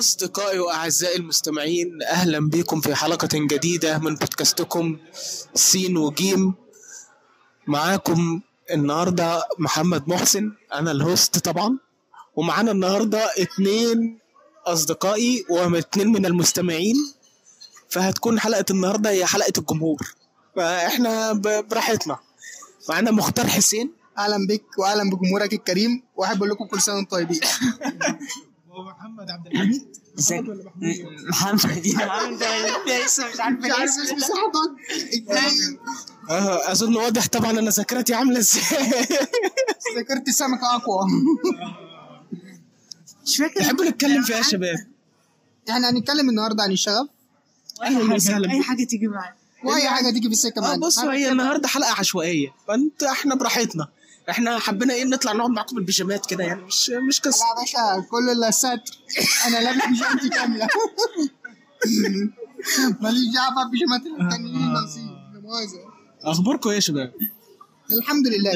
أصدقائي وأعزائي المستمعين أهلا بكم في حلقة جديدة من بودكاستكم سين وجيم. معاكم النهاردة محمد محسن أنا الهوست طبعا. ومعانا النهاردة اتنين أصدقائي واتنين من المستمعين. فهتكون حلقة النهاردة هي حلقة الجمهور. فإحنا براحتنا. معانا مختار حسين. أهلا بك واهلا بجمهورك الكريم. وأحب أقول لكم كل سنة وأنتم طيبين. ومحمد عبد الحميد. ازيك محمد يا عم ده لسه مش عارف مش عارف اسم صاحبك. آه أظن واضح طبعا أنا ذاكرتي عاملة إزاي. ذاكرت السمكه أقوى. مش فاكر. تحبوا نتكلم فيها يا شباب؟ إحنا هنتكلم النهارده عن الشغف. أهلا وسهلا. أي. حاجة تيجي معاك. وأي حاجة تيجي في السكة آه معانا بصوا هي النهارده حلقة عشوائية. فأنت إحنا براحتنا. إحنا حبينا إيه نطلع نقعد معاكم بالبيجامات كده يعني مش مش قصة. لا يا باشا كل اللي ستر أنا لابس بيجامتي كاملة. ماليش دعوة ببيجامات التانيين ناقصين لا مؤاخذة. أخباركم إيه يا شباب؟ الحمد لله.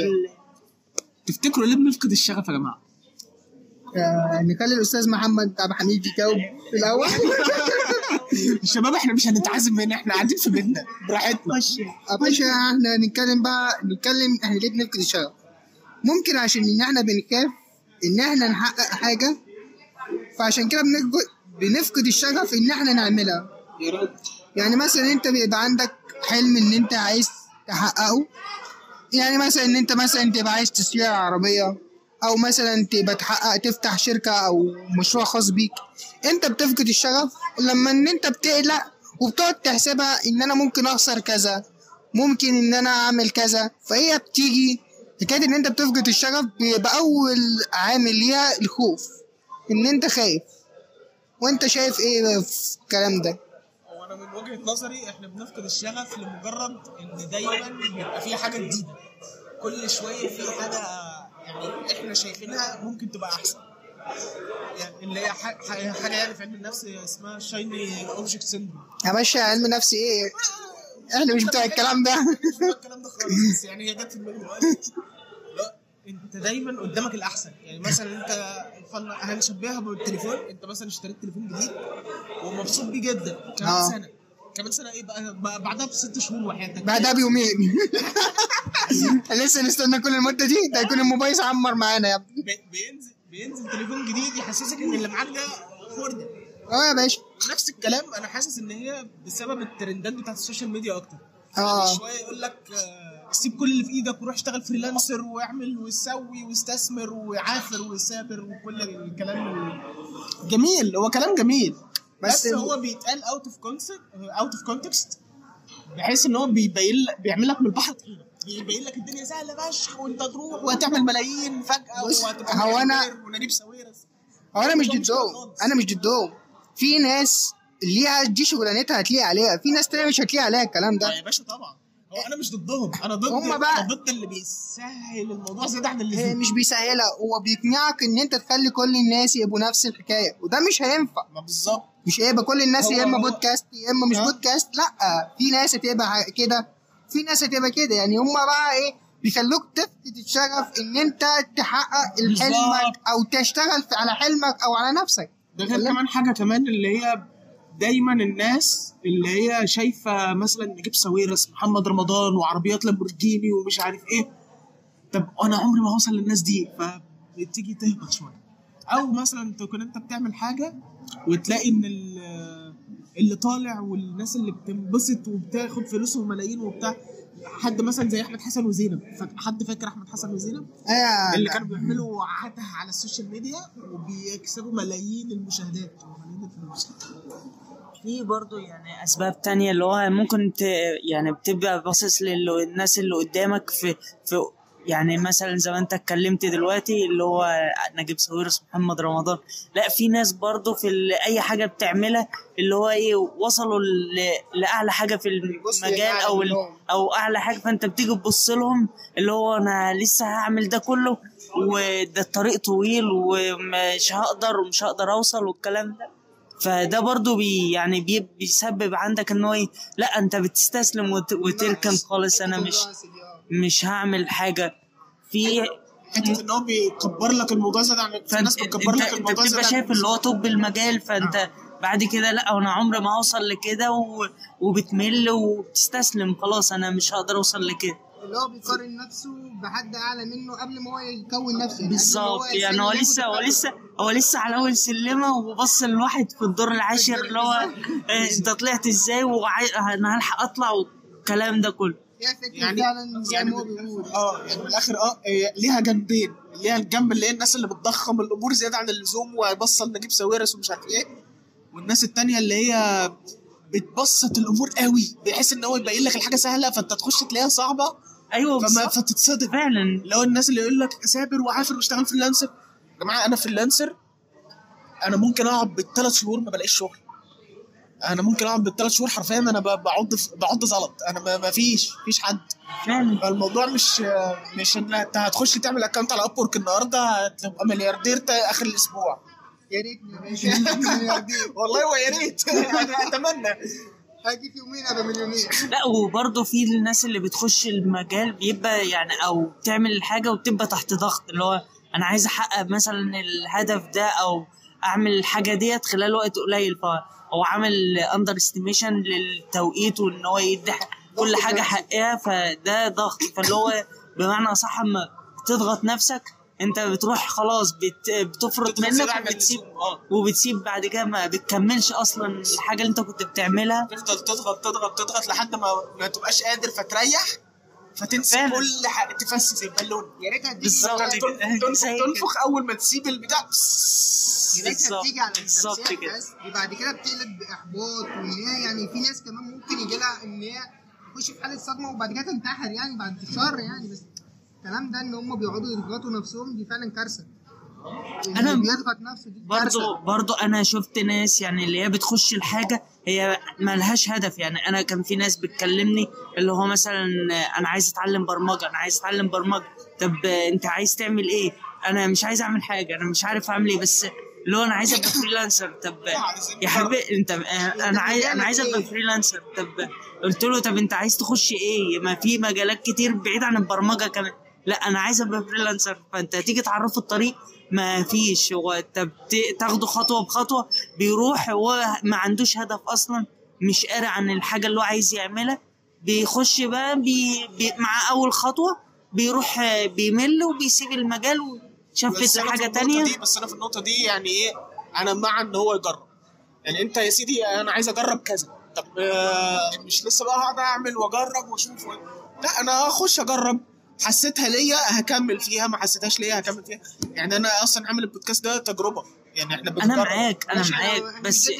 تفتكروا ليه بنفقد الشغف يا جماعة؟ آه، نخلي الأستاذ محمد عبد الحميد يجاوب في الأول. الشباب إحنا مش هنتعزم هنا إحنا قاعدين في بيتنا. براحتنا. يا باشا إحنا نتكلم بقى نتكلم إحنا ليه بنفقد الشغف. ممكن عشان إن إحنا بنخاف إن إحنا نحقق حاجة فعشان كده بنفقد بنفقد الشغف إن إحنا نعملها. يا يعني مثلا أنت بيبقى عندك حلم إن أنت عايز تحققه يعني مثلا إن أنت مثلا تبقى عايز تسير عربية أو مثلا تبقى تحقق تفتح شركة أو مشروع خاص بيك. أنت بتفقد الشغف لما إن أنت بتقلق وبتقعد تحسبها إن أنا ممكن أخسر كذا ممكن إن أنا أعمل كذا فهي بتيجي حكاية إن أنت بتفقد الشغف بيبقى اول عامل ليها الخوف. إن أنت خايف. وأنت شايف إيه في الكلام ده؟ هو أنا من وجهة نظري إحنا بنفقد الشغف لمجرد إن دايما بيبقى في حاجة جديدة. كل شوية في حاجة يعني إحنا شايفينها ممكن تبقى أحسن. يعني اللي هي حاجة يعني في علم النفس اسمها shiny object syndrome يا باشا علم نفسي إيه؟ إحنا مش بتوع الكلام ده. مش هو الكلام ده خالص. يعني هي جت في دماغي انت دايما قدامك الأحسن. يعني مثلا انت هنشبهها بالتليفون انت مثلا اشتريت تليفون جديد ومبسوط بيه جدا. كمان آه. سنة. كمان سنة إيه بقى, بعدها بست شهور وحياتك. بعدها بيومين. لسه نستنى كل المدة دي. ده يكون الموبايل عمر معانا يا ابني. بي- بينزل بينزل تليفون جديد يحسسك إن اللي معاك ده خردة. آه يا باشا. نفس الكلام أنا حاسس إن هي بسبب الترندات بتاعت السوشيال ميديا أكتر. آه. شوية يقول لك آه، سيب كل اللي في إيدك وروح اشتغل freelancer واعمل وسوي واستثمر وعافر وسافر وكل الكلام ال- جميل. هو كلام جميل. بس بس, هو بيتقال out of concept out of context بحيث إن هو بيبين بيعمل لك من البحر طحينه بيبين لك الدنيا سهلة فشخ وأنت تروح وهتعمل ملايين فجأة وهتبقى هو مليونير ونجيب ساويرس. هو أنا مش ضدهم. أنا مش ضدهم. في ناس ليها دي شغلانتها هتلاقي عليها. في ناس تانية مش هتلاقي عليها الكلام آه ده يا باشا طبعا. هو أنا مش ضدهم أنا ضد هما بقى- أنا ضد اللي بيسهل الموضوع زياده عن هي اللزوم مش بيسهلها هو بيقنعك إن أنت تخلي كل الناس يبقوا نفس الحكاية وده مش هينفع ما بالظبط مش هيبقى كل الناس يا إما بودكاست يا إما مش؟ بودكاست لأ في ناس هتبقى كده في ناس هتبقى كده يعني هما بقى إيه بيخلوك تفقد الشغف إن أنت تحقق. حلمك أو تشتغل على حلمك أو على نفسك ده غير كمان حاجة كمان اللي هي دايما الناس اللي هي شايفة مثلا نجيب ساويرس محمد رمضان وعربيات لامبورجيني ومش عارف إيه. طب أنا عمري ما هوصل للناس دي فبتيجي تهبط شوية. أو مثلا تكون أنت بتعمل حاجة وتلاقي إن ال- اللي طالع والناس اللي بتنبسط وبتاخد فلوسهم ملايين وبتاع. حد مثلا زي أحمد حسن وزينب. حد فاكر أحمد حسن وزينب؟ أيوه اللي كانوا بيعملوا عته على السوشيال ميديا وبيكسبوا ملايين المشاهدات. وملايين الفلوس في برضو يعني أسباب تانية اللي هو ممكن ت... يعني بتبقى باصص للناس اللي قدامك في في يعني مثلا زي ما أنت اتكلمت دلوقتي اللي هو نجيب ساويرس محمد رمضان. لا في ناس برضو في ال- أي حاجة بتعملها اللي هو إيه وصلوا ل... لأعلى حاجة في المجال أو ال... أو أعلى حاجة. فأنت بتيجي تبص لهم اللي هو أنا لسه هعمل ده كله وده الطريق طويل ومش هقدر ومش هقدر أوصل والكلام ده. فده برضو بي يعني بي بيسبب عندك إن هو إيه، لأ أنت بتستسلم وت... وتركن خالص. أنا مش مش هعمل حاجة. في حتة ان هو بيكبر لك الموضوع زاد عن في ناس فانت بتكبر انت, لك أنت الموضوع بتبقى زاد شايف اللي هو توب المجال فأنت بعد كده لأ أنا عمري ما هوصل لكده. وبتمل وبتستسلم. خلاص أنا مش هقدر أوصل لكده. اللي هو بيقارن نفسه بحد أعلى منه قبل ما هو يكون نفسه. يعني بالظبط. يعني هو لسه هو. لسه هو لسه على أول سلمة وبص لواحد في الدور العاشر اللي هو آه، أنت طلعت إزاي وعاي... أنا هلحق أطلع والكلام ده كله. هي فكرة يعني فعلا زي يعني ما هو بيقول. آه يعني من الآخر آه هي ليها جنبين. ليها الجنب اللي هي الناس اللي بتضخم الأمور زيادة عن اللزوم ويبص ل نجيب ساويرس ومش عارف إيه. والناس التانية اللي هي بتبسط الأمور قوي بحيث إن هو يبين لك الحاجة سهلة فأنت تخش تلاقيها صعبة. أيوه فما فتتصدم. فعلا. لو الناس اللي يقول لك سافر وعافر واشتغل freelancer يا جماعة أنا freelancer أنا ممكن أقعد بالثلاث شهور ما بلاقيش شغل. أنا ممكن أقعد بالثلاث شهور حرفيا أنا بعض بعض زلط أنا ما ما فيش فيش حد. فعلا. فالموضوع مش مش إن أنت هتخش تعمل account على Upwork النهارده هتبقى ملياردير آخر الأسبوع. يا ملياردير. والله ويا ريت. أنا أتمنى. هاجي في يومين ابقى مليونير. لا وبرضه في الناس اللي بتخش المجال بيبقى يعني أو بتعمل الحاجة وبتبقى تحت ضغط اللي هو أنا عايز أحقق مثلا الهدف ده أو أعمل الحاجة ديت خلال وقت قليل فهو عامل under estimation للتوقيت وإن هو يدي كل حاجة حقها فده ضغط. فاللي هو بمعنى أصح أما بتضغط نفسك انت بتروح خلاص بت بتفرط منك وبتسيب. آه. وبتسيب بعد كده ما بتكملش أصلا الحاجة اللي انت كنت بتعملها. تفضل تضغط تضغط تضغط لحد ما ما تبقاش قادر فتريح فتنسى. كل حاجة. تفسد البالون. يا ريتها تيجي. تنفخ أول ما تسيب البتاع. يا ريتها بتيجي على بالظبط كده. بس. بعد كده بتقلب بإحباط وإن هي يعني في ناس كمان ممكن يجي لها إن هي تخش في حالة صدمة وبعد كده تنتحر يعني بعد الشر يعني. بس الكلام ده ان هم بيقعدوا يضغطوا نفسهم دي فعلا كارثة. أنا اللي بيضغط نفسه دي برضو كارثة. برضو أنا شفت ناس يعني اللي هي بتخش الحاجة هي ملهاش هدف. يعني أنا كان في ناس بتكلمني اللي هو مثلا أنا عايز أتعلم برمجة أنا عايز أتعلم برمجة. طب أنت عايز تعمل إيه؟ أنا مش عايز أعمل حاجة أنا مش عارف أعمل إيه. بس اللي هو أنا عايز أبقى freelancer طب يا حبيبي أنت أنا عايز أنا عايز أبقى freelancer طب قلت له طب أنت عايز تخش إيه؟ ما في مجالات كتير بعيد عن البرمجة كمان. لا أنا عايز أبقى freelancer فأنت تيجي تعرفه الطريق ما فيش. هو أنت تاخده خطوة بخطوة بيروح هو ما عندوش هدف أصلا مش قاري عن الحاجة اللي هو عايز يعملها. بيخش بقى بي بي مع أول خطوة بيروح بيمل وبيسيب المجال وشفت لحاجه النقطة تانية. دي بس أنا في النقطة دي يعني إيه أنا مع إن هو يجرب. يعني أنت يا سيدي أنا عايز أجرب كذا. طب آه، مش لسه بقى هقعد أعمل وأجرب وأشوف. لا أنا هخش أجرب. حسيتها ليا هكمل فيها ما حسيتهاش ليا هكمل فيها. يعني أنا أصلا عامل البودكاست ده تجربة. يعني إحنا بنجرب. أنا معاك أنا معاك بس.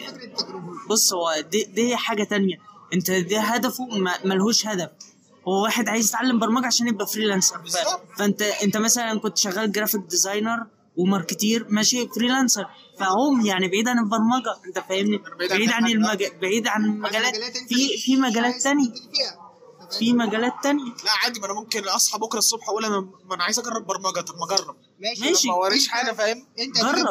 بص هو دي, دي حاجة تانية. أنت ده هدفه ملهوش هدف. هو واحد عايز يتعلم برمجة عشان يبقى freelancer. فأنت أنت مثلا كنت شغال graphic designer و marketer ماشي freelancer فهم يعني بعيد عن البرمجة أنت فاهمني؟ بعيد عن. المج... بعيد عن المجالات مجالات في في مجالات تانية. فيها. في مجالات تانية. لا عادي ما أنا ممكن أصحى بكرة الصبح أقول أنا ما أنا عايز أجرب برمجة. طب ما أجرب. ماشي ماشي. ما وريش حاجة فاهم انت جرب.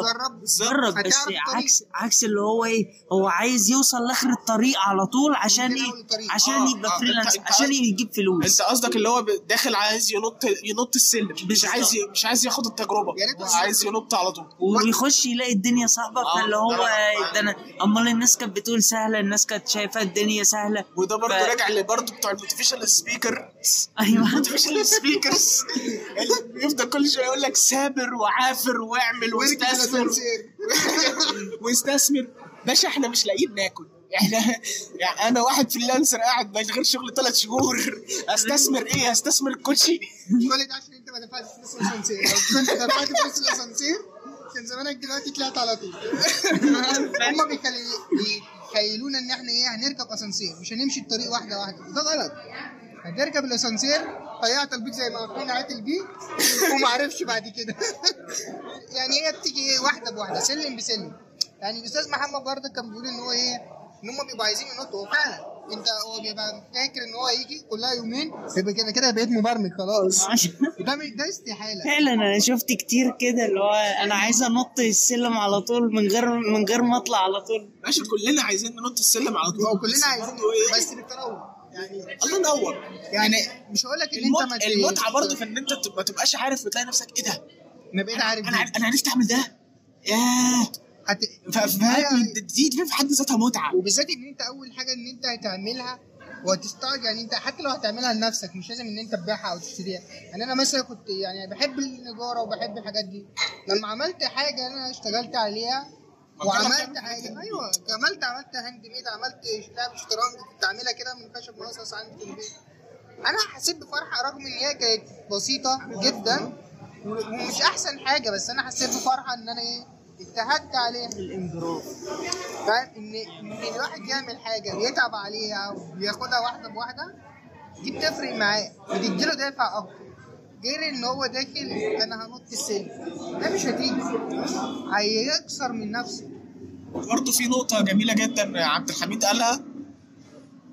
جرب بس. عكس عكس اللي هو إيه هو عايز يوصل لآخر الطريق على طول عشان إيه. عشان آه، يبقى آه، أنت عشان يجيب فلوس أنت قصدك اللي هو داخل عايز ينط ينط السلم مش. عايز ي- مش عايز ياخد التجربة عايز ينط على طول ويخش يلاقي الدنيا صعبة آه، فاللي هو آه. ده أنا أمال الناس كانت بتقول سهلة الناس كانت شايفة الدنيا سهلة وده برضه ف- راجع لبرضه بتوع ال motivational speaker أيوه الموتيفيشنال speakers اللي بيفضل كل شوية يقول لك ثابر وعافر واعمل واستثمر. واستثمر. باشا إحنا مش لاقيين ناكل. إحنا يعني أنا واحد freelancer قاعد من غير شغل ثلاث شهور. استثمر إيه؟ استثمر الكوتشي. كل ده عشان انت ما دفعتش فلوس الاسانسير لو كنت دفعت فلوس الاسانسير كان زمانك دلوقتي طلعت على طول. هم بيخيلونا إن إحنا إيه هنركب أسانسير. مش هنمشي الطريق واحدة واحدة. ده غلط. هتركب الأسانسير ضيعت البيت زي ما عارفين عيط البيت وما عرفش بعد كده. يعني هي بتيجي إيه واحدة بواحدة سلم بسلم. يعني الأستاذ محمد برضه كان بيقول إن هو إيه إن هم بيبقوا عايزين ينطوا. هو فعلا أنت هو بيبقى فاكر إن هو هيجي كلها يومين يبقى كده كده بقيت مبرمج خلاص. ده مش- ده استحالة. فعلا أنا شفت كتير كده اللي هو أنا عايز أنط السلم على طول من غير من غير ما أطلع على طول. باشا كلنا عايزين ننط السلم على طول. هو كلنا عايزين إيه؟ بس بالتروح يعني الله ينور. يعني مش هقول لك إن أنت. ما المتعة برضه في إن أنت ما تبقاش عارف وتلاقي نفسك إيه ده؟ أنا بقيت عارف أنا. أنا عرفت أعمل ده. ياه. هت... فاهم دي دي في حد ذاتها متعة. وبالذات إن أنت أول حاجة إن أنت هتعملها وهتستعجل يعني أنت حتى لو هتعملها لنفسك مش لازم إن أنت تبيعها أو تشتريها. يعني أنا مثلا كنت يعني بحب النجارة وبحب الحاجات دي. لما عملت حاجة أنا اشتغلت عليها وعملت حاجة أيوه عملت عملت handmade عملت لعبه شطرنج كنت عاملها كده من خشب مقصص عندي في البيت. أنا حسيت بفرحة رغم إن هي كانت بسيطة جدا ومش أحسن حاجة بس أنا حسيت بفرحة إن أنا إيه اجتهدت عليها. الانجراف فاهم؟ إن إن الواحد يعمل حاجة ويتعب عليها وياخدها واحدة بواحدة دي بتفرق معاه بتديله دافع أكتر. غير إن هو داخل أنا هنط السلم ده مش هتيجي. هيكسر من نفسه. برضه في نقطة جميلة جدا عبد الحميد قالها.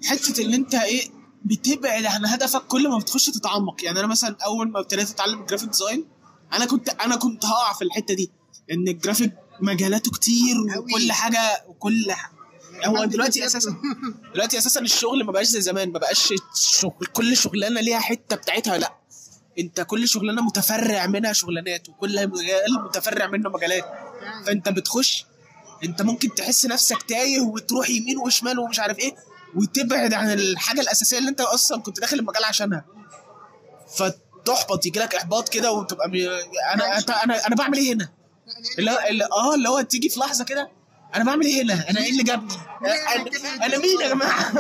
حتة إن أنت إيه بتبعد عن هدفك كل ما بتخش تتعمق. يعني أنا مثلا أول ما ابتديت أتعلم graphic design أنا كنت أنا كنت هقع في الحتة دي. إن الجرافيك مجالاته كتير. وكل حاجة وكل ح... هو دلوقتي. أساسا دلوقتي أساسا الشغل ما بقاش زي زمان. ما بقاش الشغل كل شغلانة ليها حتة بتاعتها. لأ. انت كل شغلانة متفرع منها شغلانات وكل مجال متفرع منه مجالات فانت بتخش انت ممكن تحس نفسك تايه وتروح يمين وشمال ومش عارف إيه وتبعد عن الحاجة الأساسية اللي انت أصلا كنت داخل المجال عشانها فتحبط يجي لك إحباط كده وتبقى. أنا أنا أنا, بعمل إيه هنا؟ اللي هو اللي- آه اللي هو تيجي في لحظة كده أنا بعمل إيه هنا؟ أنا إيه اللي جابني؟ أنا, أنا مين يا جماعة؟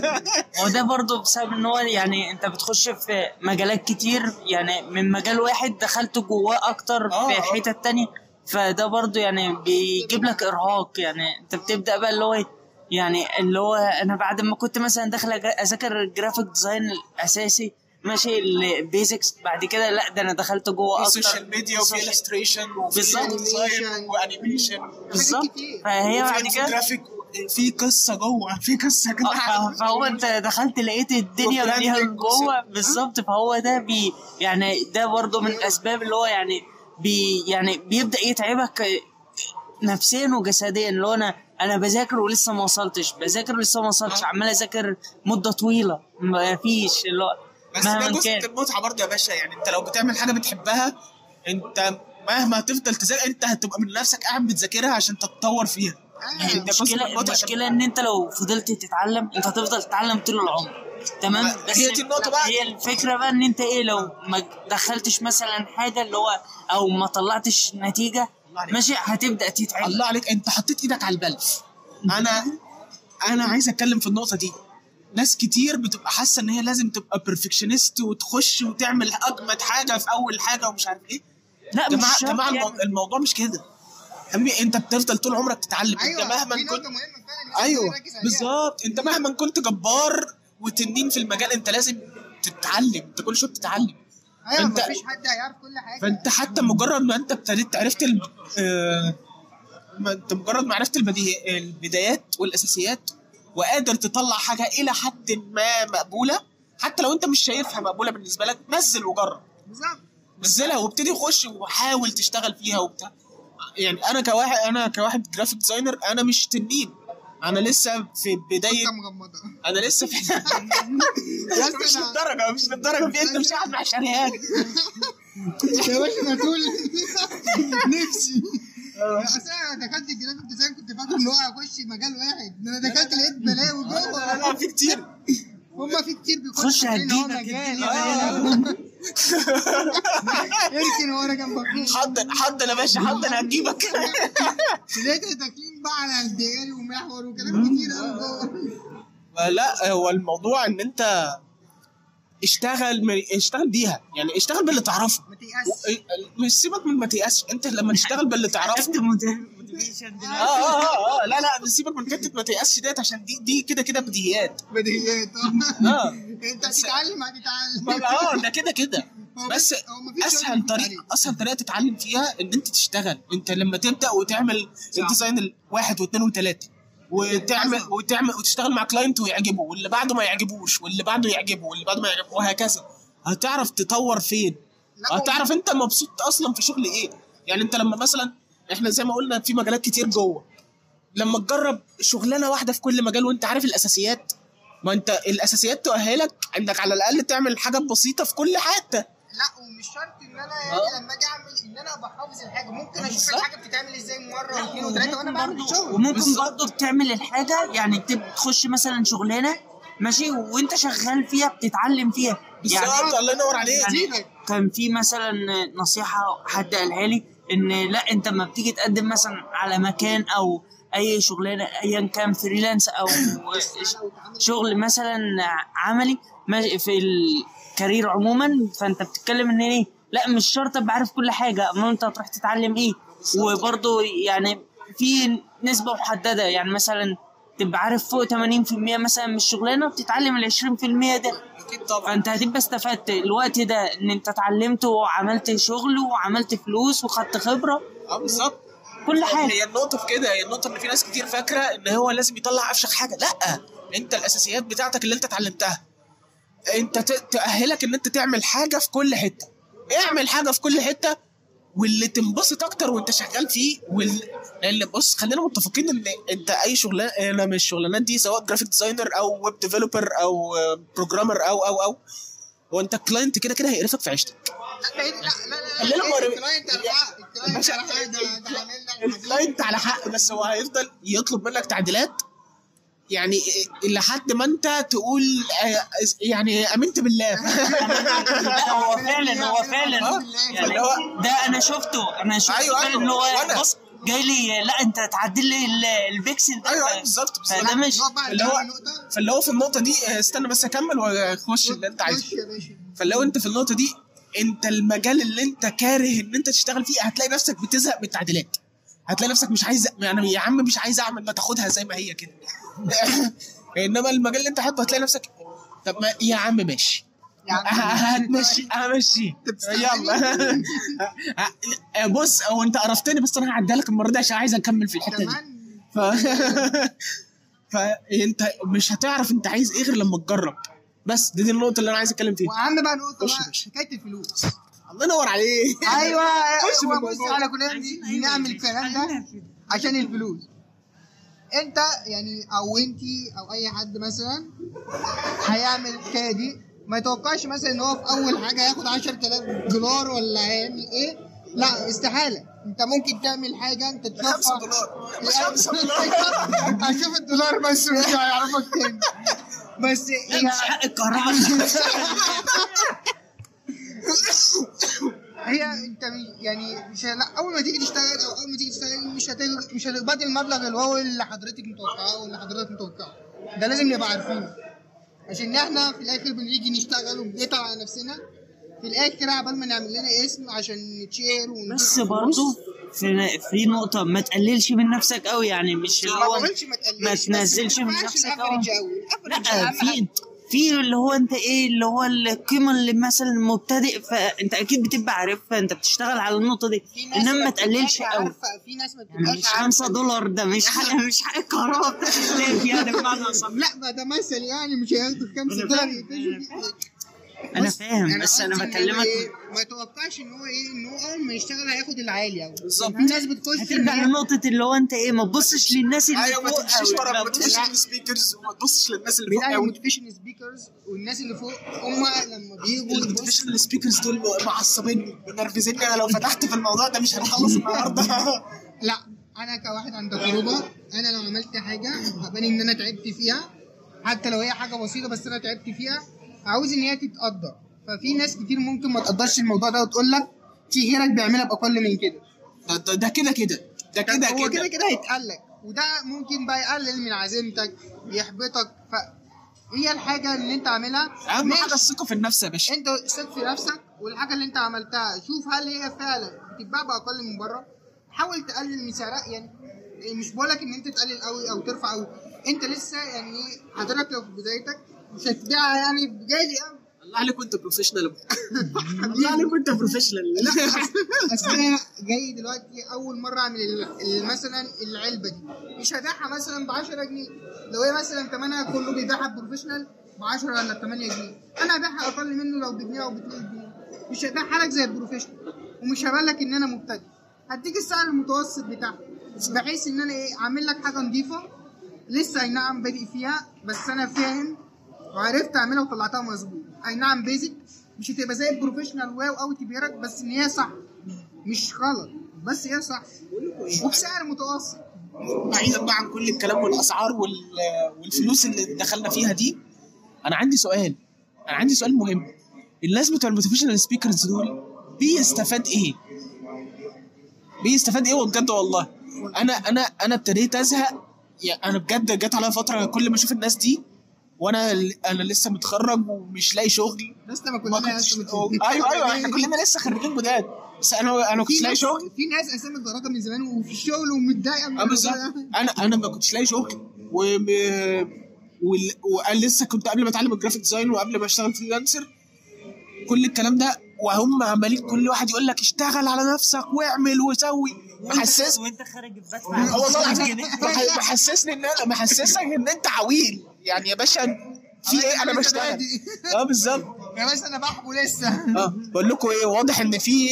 وده برضه بسبب إن هو يعني أنت بتخش في مجالات كتير يعني من مجال واحد دخلت جواه أكتر آه، في آه. حتت تانية فده برضه يعني بيجيب لك إرهاق يعني أنت بتبدأ بقى اللي هو يعني اللي هو أنا بعد ما كنت مثلا داخل أذاكر ال graphic design الأساسي ماشي ال basics بعد كده لا ده أنا دخلت جوه في أكتر. social media وفي illustration وفي بالظبط. design و animation بالظبط. كتير. فهي بعد كده جرافيك في قصة جوه. في قصة يا آه، فهو أنت دخلت لقيت الدنيا فيها جوه. بالظبط. فهو ده بي يعني ده برضه من الاسباب اللي هو يعني بي يعني بيبدأ يتعبك نفسيا وجسديا. اللي هو أنا أنا بذاكر ولسه ما وصلتش. بذاكر ولسه ما وصلتش. عمال أذاكر مدة طويلة. ما فيش اللي هو بس ده جزء من المتعة برضه يا باشا يعني انت لو بتعمل حاجة بتحبها انت مهما هتفضل تذاكر انت هتبقى من نفسك قاعد بتذاكرها عشان تتطور فيها. يعني جزء من المشكلة المشكلة إن انت لو فضلت تتعلم انت هتفضل تتعلم طول العمر. تمام؟ ما- هي دي النقطة بقى. هي الفكرة بقى إن انت إيه لو ما دخلتش مثلا حاجة اللي هو أو ما طلعتش نتيجة. ماشي هتبدأ تتعب الله عليك انت حطيت إيدك على البلف. أنا أنا عايز أتكلم في النقطة دي. ناس كتير بتبقى حاسة إن هي لازم تبقى perfectionist وتخش وتعمل أجمد حاجة في أول حاجة ومش عارف إيه لا مش جماعة شرط جماعة. يعني. الموضوع مش كده أمي أنت بتفضل طول عمرك تتعلم أيوه انت مهما كنت أيوه. بالظبط أنت مهما كنت جبار وتنين في المجال أنت لازم تتعلم أنت كل شوية بتتعلم أيوه انت- مفيش حد هيعرف كل حاجة فأنت حتى مجرد ما أنت ابتديت عرفت ال... آه... ما أنت مجرد ما عرفت البديه... البدايات والأساسيات وقادر تطلع حاجة إلى حد ما مقبولة. حتى لو أنت مش شايفها مقبولة بالنسبة لك نزل وجرب. نزلها وابتدي خش وحاول تشتغل فيها وبتاع. يعني أنا كواحد أنا كواحد graphic designer أنا مش تنين. أنا لسه في بداية أنا لسه في مش للدرجة مش للدرجة. في أنت مش قاعد مع شريان يا باشا أنا طول نفسي. أصل أنا دخلت ال graphic design كنت فاكر إن هو هيخش مجال واحد. أنا دخلت لقيت بلاوي لا جوه لا في كتير. هما في كتير بيخشوا خش هو الدنيا يمكن وأنا جنب أخوك حضن حضن يا باشا حضن هتجيبك لقيت داخلين بقى على الدياري ومحور وكلام كتير قوي جوه. لا هو الموضوع إن أنت اشتغل من اشتغل بيها. يعني اشتغل باللي تعرفه. ما تيأسش. مش سيبك من ما تيأسش. انت لما تشتغل باللي تعرفه. موتيفيشن آه آه آه لا لا سيبك من حتة ما تيأسش ديت عشان دي دي كده كده بديهيات. بديهيات. آه. انت هتتعلم. هتتعلم آه ده كده كده. بس أسهل طريقه. أسهل طريقة تتعلم فيها إن أنت تشتغل. أنت لما تبدأ وتعمل ال design الواحد واثنين وثلاثة. وتعمل وتعمل وتشتغل مع client ويعجبه واللي بعده ما يعجبوش واللي بعده يعجبه واللي بعده ما يعجبه وهكذا. هتعرف تطور فين؟ هتعرف انت مبسوط أصلا في شغل إيه؟ يعني انت لما مثلا إحنا زي ما قلنا في مجالات كتير جوه. لما تجرب شغلانة واحدة في كل مجال وانت عارف الأساسيات ما انت الأساسيات تؤهلك انك على الأقل تعمل حاجات بسيطة في كل حتة. لا ومش شرط إن أنا آه. يعني لما أجي أعمل إن أنا أبقى حافظ الحاجة ممكن أشوف. الحاجة بتتعمل إزاي مرة واثنين وثلاثه وأنا بعمل الشغل وممكن. برضه بتعمل الحاجة يعني تخش مثلا شغلانة ماشي وأنت شغال فيها بتتعلم فيها يعني بالظبط الله ينور عليك يعني كان في مثلا نصيحة حد قالها لي إن لا أنت ما بتيجي تقدم مثلا على مكان أو أي شغلانة أيا كان freelance أو شغل مثلا عملي في ال career عموما فأنت بتتكلم إن إيه لا مش شرط أبقى عارف كل حاجة أما أنت هتروح تتعلم إيه؟ وبرضه يعني في نسبة محددة يعني مثلا تبقى عارف فوق 80% مثلا من الشغلانة وبتتعلم ال 20% ده. أكيد طبعا. فأنت هتبقى استفدت الوقت ده إن أنت اتعلمت وعملت شغل وعملت فلوس وخدت خبرة. آه بالظبط. كل حاجة. هي النقطة في كده هي النقطة إن في ناس كتير فاكرة إن هو لازم يطلع أفشخ حاجة، لأ أنت الأساسيات بتاعتك اللي أنت اتعلمتها. أنت ت- تأهلك إن أنت تعمل حاجة في كل حتة، اعمل حاجة في كل حتة واللي تنبسط أكتر وأنت شغال فيه وال... لأن بص خلينا متفقين إن أنت أي شغلانة من الشغلانات دي سواء graphic designer أو web developer أو programmer أو أو أو. هو أنت ال client كده كده هيقرفك في عيشتك. لا لا لا لا ال client على حق. ال client على حق بس هو هيفضل يطلب منك تعديلات يعني لحد ما انت تقول آه، يعني آمنت بالله. لا هو فعلا هو فعلا. يعني اللي هو- ده أنا شفته. أنا شفته أيوة، فعلا أيوة. ان هو بص جاي لي لا أنت تعدل لي ال- البيكسل ده. أيوه أيوه بالظبط بالظبط. فده مش نقعد بقى اللي هو. فاللي هو في النقطة دي آه، استنى بس أكمل وأخش اللي أنت عايزه. باشا. فلو أنت في النقطة دي أنت المجال اللي أنت كاره إن أنت تشتغل فيه هتلاقي نفسك بتزهق من التعديلات. هتلاقي نفسك مش عايز يعني يا عم مش عايز اعمل ما تاخدها زي ما هي كده. انما المجال اللي انت حاطه هتلاقي نفسك طب ما يا عم ماشي. هتمشي همشي. يلا. بص هو انت قرفتني بس أنا هعديها لك المرة دي عشان عايز اكمل في الحتة دي. ف... فانت مش هتعرف انت عايز إيه غير لما تجرب. بس دي, دي النقطة اللي أنا عايز اتكلم فيها. وأهم بقى نقطة بقى. حكاية الفلوس. الله ينور عليك. أيوه. بص. على كلنا دي بنعمل الكلام ده عشان الفلوس. أنت يعني أو أنت أو أي حد مثلا هيعمل الحكاية دي ما يتوقعش مثلا إن هو في أول حاجة هياخد 10000 دولار ولا هيعمل إيه؟ لا استحالة. أنت ممكن تعمل حاجة أنت تشوفها. خمسة دولار. مش خمسة دولار. هشوف الدولار بس مش هيعرفك تاني. بس مش حق الكهرباء. هي انت يعني مش لا أول ما تيجي تشتغل أو أول ما تيجي تشتغل مش هتقبض مش هتقبضي المبلغ اللي هو اللي حضرتك متوقعاه واللي حضرتك متوقعه ده لازم نبقى عارفينه عشان إحنا في الآخر بنيجي نشتغل وبنتعب على نفسنا في الآخر عبال ما نعمل لنا اسم عشان ونجيب بس. برضه في في نقطة ما تقللش من نفسك قوي يعني مش اللي ما هو ما تقللش ما تنزلش من نفسك. قوي لا. في في اللي هو انت إيه اللي هو القيمة اللي مثلا مبتدئ فانت أكيد بتبقى عارفها انت بتشتغل على النقطة دي إنما ما تقللش قوي في ناس ما يعني مش عارفة. 5 دولار ده مش حق مش بتاعت البيت يعني بمعنى أصح لا ده مثل يعني مش هياخدوا خمسة أنا دولار. أنا فاهم بس أنا بكلمك إيه، ما يتوقعش إن هو إيه إن هو أول ما يشتغل هياخد العالي قوي بالظبط. في ناس بتخش هترجع لنقطة اللي هو أنت إيه ما تبصش للناس اللي أيوه ما تمشيش أوي. ورا ما تبصش- لل speakers وما تبصش للناس اللي فوق قوي ال motivation speakers والناس اللي فوق هم لما بيجوا يبصوا. ال motivational speakers دول معصبيني منرفزيني أنا لو فتحت في الموضوع ده مش هنخلص النهارده. لا أنا كواحد عن تجربة أنا لو عملت حاجة هبان إن أنا تعبت فيها حتى لو هي حاجة بسيطة بس أنا تعبت فيها عاوز إن هي تتقدر. ففي ناس كتير ممكن ما تقدرش الموضوع ده وتقول لك في غيرك بيعملها باقل من كده. ده- ده ده كده كده. ده كده هو كده. كده كده هيتقال لك وده ممكن بقى يقلل من عزيمتك يحبطك. ف هي الحاجة اللي أنت عاملها. أهم. حاجة الثقة في النفس يا باشا. أنت ثق في نفسك والحاجة اللي أنت عملتها. شوف هل هي فعلا بتتباع بأقل من بره. حاول تقلل من سعرها. يعني مش بقولك إن أنت تقلل قوي أو ترفع قوي أنت لسه يعني حضرتك لو في بدايتك مش هتبيعها يعني بغالي قوي الله عليك وانت professional الله عليك وانت professional لا بس أنا جاي دلوقتي أول مرة أعمل مثلا العلبة دي. مش هبيعها مثلا ب 10 جنيه. لو هي مثلا ثمنها كله بيبيعها professional ب 10 ولا ب 8 جنيه. أنا هبيعها أقل منه لو بجنيه أو ب 2 جنيه. مش هبيعها لك زي ال professional ومش هبيع لك إن أنا مبتدئ. هديك السعر المتوسط بتاعها. بحيث إن أنا إيه عامل لك حاجة نظيفة. لسه أي نعم بادئ فيها. بس أنا فاهم وعرفت اعملها وطلعتها مظبوط. أي نعم basic مش هتبقى زي ال professional wow أو تبهرك بس إن هي صح. مش غلط بس هي صح. وبسعر متوسط. بعيدا بقى عن كل الكلام والأسعار وال... والفلوس اللي دخلنا فيها دي أنا عندي سؤال. أنا عندي سؤال مهم. الناس بتوع ال motivational speakers دول بيستفاد إيه؟ بيستفاد إيه بجد والله؟ أنا أنا أنا ابتديت أزهق. يعني أنا بجد جت عليا فترة كل ما أشوف الناس دي وأنا أنا لسه متخرج ومش لاقي شغل. لما ما كنا كنتش أيوه أيوه إحنا كلنا لسه خريجين جداد. بس أنا أنا ما كنتش لاقي شغل. في ناس أسامي متغرقه من زمان وفي الشغل ومتضايقة من آه بالظبط. أنا أنا ما كنتش لاقي شغل. و. وقال لسه كنت قبل ما أتعلم ال graphic design وقبل ما أشتغل freelancer كل الكلام ده وهم عمالين كل واحد يقول لك اشتغل على نفسك واعمل وسوي. محسس وانت خارج البيت هو محسسني إن أنا محسسك إن أنت عويل. يعني يا باشا في إيه؟ أنا بشتغل. آه بالظبط. يا باشا أنا بحبه لسه. آه بقول لكم إيه؟ واضح إن في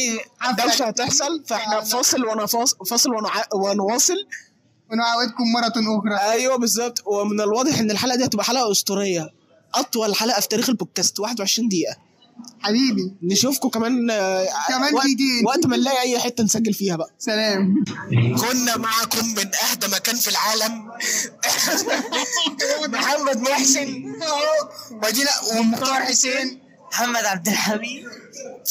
دوشة هتحصل فإحنا فاصل ونفاصل فاصل ونع- ونواصل. ونعودكم مرة أخرى. أيوه بالظبط. ومن الواضح إن الحلقة دي هتبقى حلقة أسطورية. أطول حلقة في تاريخ البودكاست. 21 دقيقة. حبيبي. نشوفكم كمان آه، كمان وقت, جديد. وقت ما نلاقي أي حتة نسجل فيها بقى. سلام. كنا معكم من أهدى مكان في العالم. محمد محسن. ودينا ومختار حسين. محمد عبد الحميد.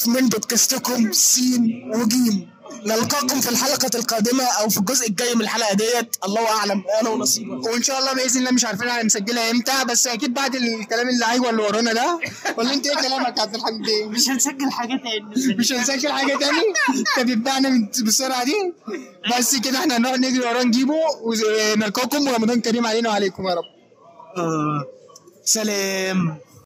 من بودكاستكم سين وجيم. نلقاكم في الحلقة القادمة أو في الجزء الجاي من الحلقة ديت. الله أعلم. أنا ونصيبة وإن شاء الله بإذن الله مش عارفين هنسجلها إمتى بس أكيد بعد الكلام اللي أيوه اللي ورانا ده. ولا أنت إيه كلامك يا عبد الحميد؟ مش هنسجل حاجة تاني. مش هنسجل حاجة تاني؟ طب يبدأنا من بالسرعة دي. بس كده إحنا هنقعد نجري وراه نجيبه ونلقاكم ورمضان كريم علينا وعليكم يا رب. آه. سلام.